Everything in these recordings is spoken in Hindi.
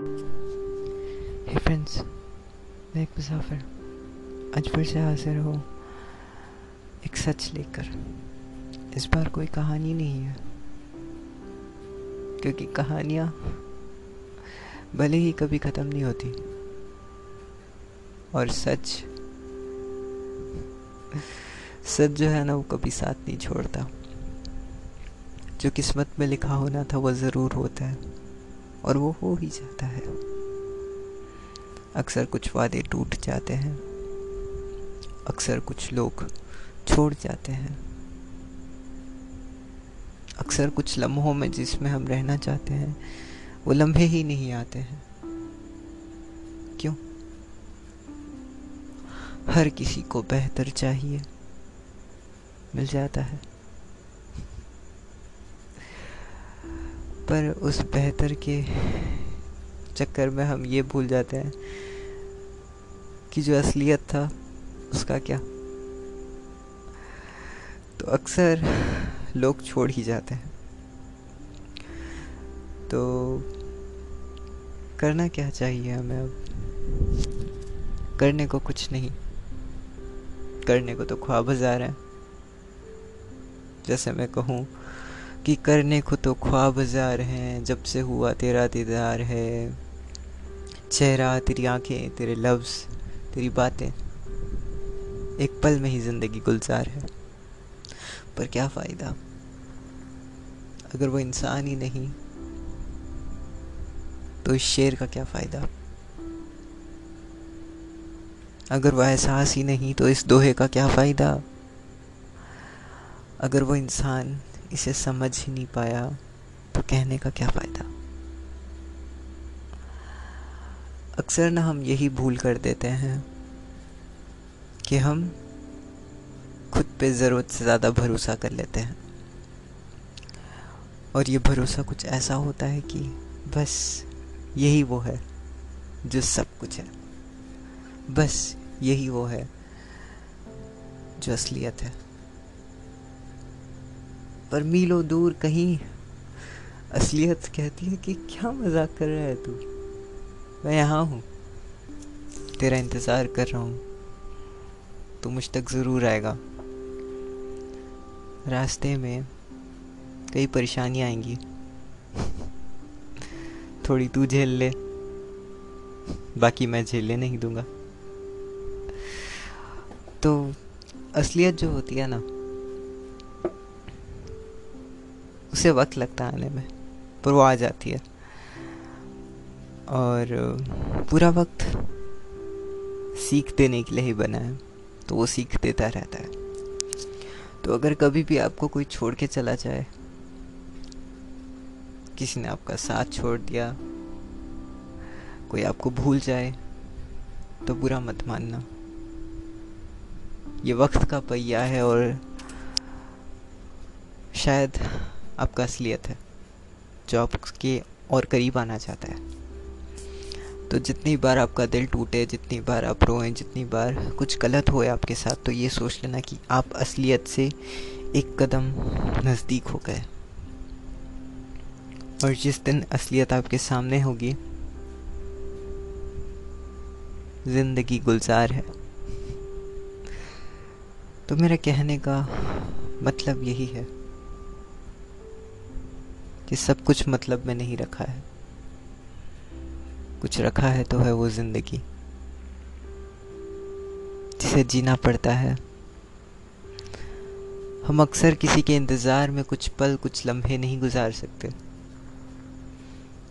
हे फ्रेंड्स मैं एक मुसाफिर। आज फिर से हाजिर हूँ एक सच लेकर। इस बार कोई कहानी नहीं है, क्योंकि कहानियाँ भले ही कभी ख़त्म नहीं होती, और सच सच जो है ना वो कभी साथ नहीं छोड़ता। जो किस्मत में लिखा होना था वो ज़रूर होता है। और वो हो ही जाता है। अक्सर कुछ वादे टूट जाते हैं। अक्सर कुछ लोग छोड़ जाते हैं। अक्सर कुछ लम्हों में जिसमें हम रहना चाहते हैं, वो लम्हे ही नहीं आते हैं। क्यों? हर किसी को बेहतर चाहिए। मिल जाता है। पर उस बेहतर के चक्कर में हम ये भूल जाते हैं कि जो असलियत था, उसका क्या? तो अक्सर लोग छोड़ ही जाते हैं। तो करना क्या चाहिए हमें अब? करने को कुछ नहीं। करने को तो ख्वाब हज़ार हैं। जैसे मैं कहूँ कि करने को तो ख्वाब हज़ार हैं, जब से हुआ तेरा दीदार है। चेहरा, तेरी आँखें, तेरे लफ्ज़, तेरी बातें, एक पल में ही ज़िंदगी गुलजार है। पर क्या फ़ायदा? अगर वो इंसान ही नहीं तो इस शेर का क्या फ़ायदा? अगर वो एहसास ही नहीं तो इस दोहे का क्या फ़ायदा? अगर वो इंसान इसे समझ ही नहीं पाया तो कहने का क्या फ़ायदा? अक्सर ना हम यही भूल कर देते हैं कि हम खुद पे ज़रूरत से ज़्यादा भरोसा कर लेते हैं। और ये भरोसा कुछ ऐसा होता है कि बस यही वो है जो सब कुछ है। बस यही वो है जो असलियत है। पर मीलों दूर कहीं असलियत कहती है कि क्या मज़ाक कर रहा है तू? मैं यहाँ हूँ। तेरा इंतज़ार कर रहा हूँ। तो मुझ तक ज़रूर आएगा। रास्ते में कई परेशानियाँ आएँगी। थोड़ी तू झेल ले। बाकी मैं झेलने नहीं दूँगा। तो असलियत जो होती है ना उसे वक्त लगता है आने में, पर वो आ जाती है। और, पूरा वक्त सीख देने के लिए ही बना है तो वो सीख देता रहता है। तो अगर कभी भी आपको कोई छोड़ के चला जाए, किसी ने आपका साथ छोड़ दिया, कोई आपको भूल जाए तो बुरा मत मानना। ये वक्त का पहिया है और शायद आपका असलियत है, जो आपके और करीब आना चाहता है। तो जितनी बार आपका दिल टूटे, जितनी बार आप रोएँ, जितनी बार कुछ गलत होए आपके साथ तो ये सोच लेना कि आप असलियत से एक कदम नज़दीक हो गए। और जिस दिन असलियत आपके सामने होगी, ज़िंदगी गुलजार है। तो मेरा कहने का मतलब यही है कि सब कुछ मतलब में नहीं रखा है। कुछ रखा है तो है वो ज़िंदगी। जिसे जीना पड़ता है। हम अक्सर किसी के इंतज़ार में कुछ पल, कुछ लम्हे नहीं गुजार सकते।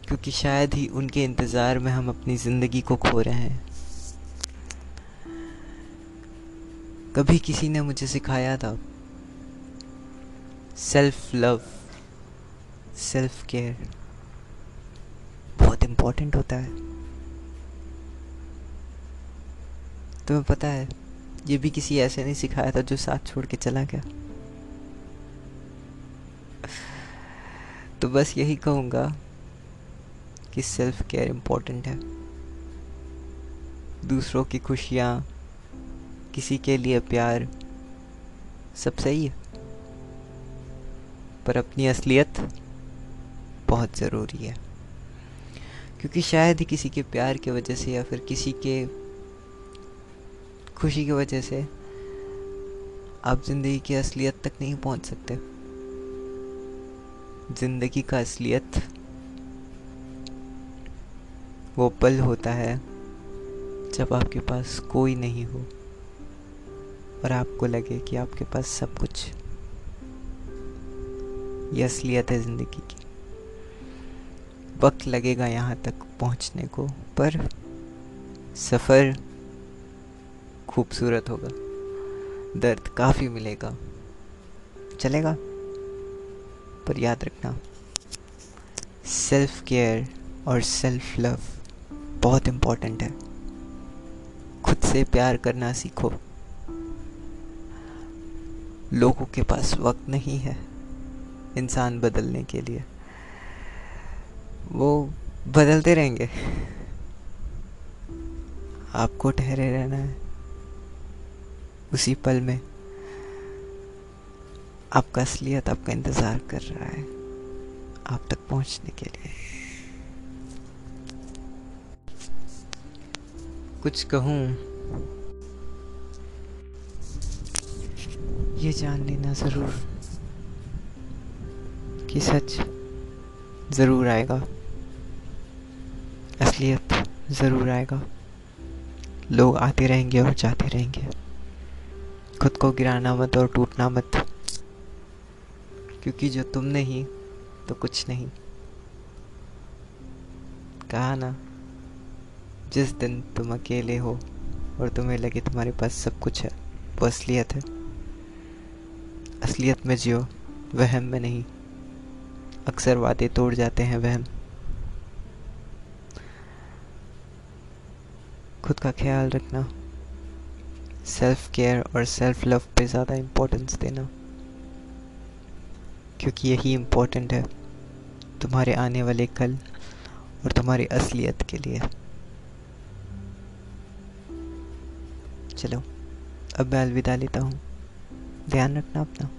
क्योंकि शायद ही उनके इंतज़ार में हम अपनी ज़िंदगी को खो रहे हैं। कभी किसी ने मुझे सिखाया था सेल्फ लव सेल्फ केयर बहुत इम्पोर्टेंट होता है। तुम्हें पता है, ये भी किसी ऐसे नहीं सिखाया था जो साथ छोड़ के चला गया। तो बस यही कहूँगा कि सेल्फ केयर इम्पोर्टेंट है। दूसरों की खुशियाँ, किसी के लिए प्यार, सब सही है। पर अपनी असलियत बहुत ज़रूरी है। क्योंकि शायद ही किसी के प्यार की वजह से या फिर किसी के खुशी की वजह से आप ज़िंदगी की असलियत तक नहीं पहुँच सकते। ज़िंदगी का असलियत वो पल होता है जब आपके पास कोई नहीं हो और आपको लगे कि आपके पास सब कुछ। ये असलियत है ज़िंदगी की। वक्त लगेगा यहाँ तक पहुँचने को, पर सफ़र खूबसूरत होगा। दर्द काफ़ी मिलेगा। चलेगा? पर याद रखना सेल्फ केयर और सेल्फ लव बहुत इम्पोर्टेंट है। खुद से प्यार करना सीखो। लोगों के पास वक्त नहीं है इंसान बदलने के लिए। वो बदलते रहेंगे। आपको ठहरे रहना है। उसी पल में आपका असलियत आपका इंतज़ार कर रहा है। आप तक पहुँचने के लिए। कुछ कहूँ। ये जान लेना ज़रूर कि सच ज़रूर आएगा। असलियत ज़रूर आएगा। लोग आते रहेंगे और जाते रहेंगे। खुद को गिराना मत और टूटना मत। क्योंकि जो तुम नहीं तो कुछ नहीं। कहा ना, जिस दिन तुम अकेले हो और तुम्हें लगे तुम्हारे पास सब कुछ है, वो असलियत है। असलियत में जियो, वहम में नहीं। अक्सर वादे तोड़ जाते हैं वहम खुद का ख्याल रखना। सेल्फ केयर और सेल्फ लव पे ज़्यादा इम्पोर्टेंस देना। क्योंकि यही इम्पोर्टेंट है तुम्हारे आने वाले कल और तुम्हारी असलियत के लिए। चलो, अब मैं अलविदा लेता हूँ। ध्यान रखना अपना।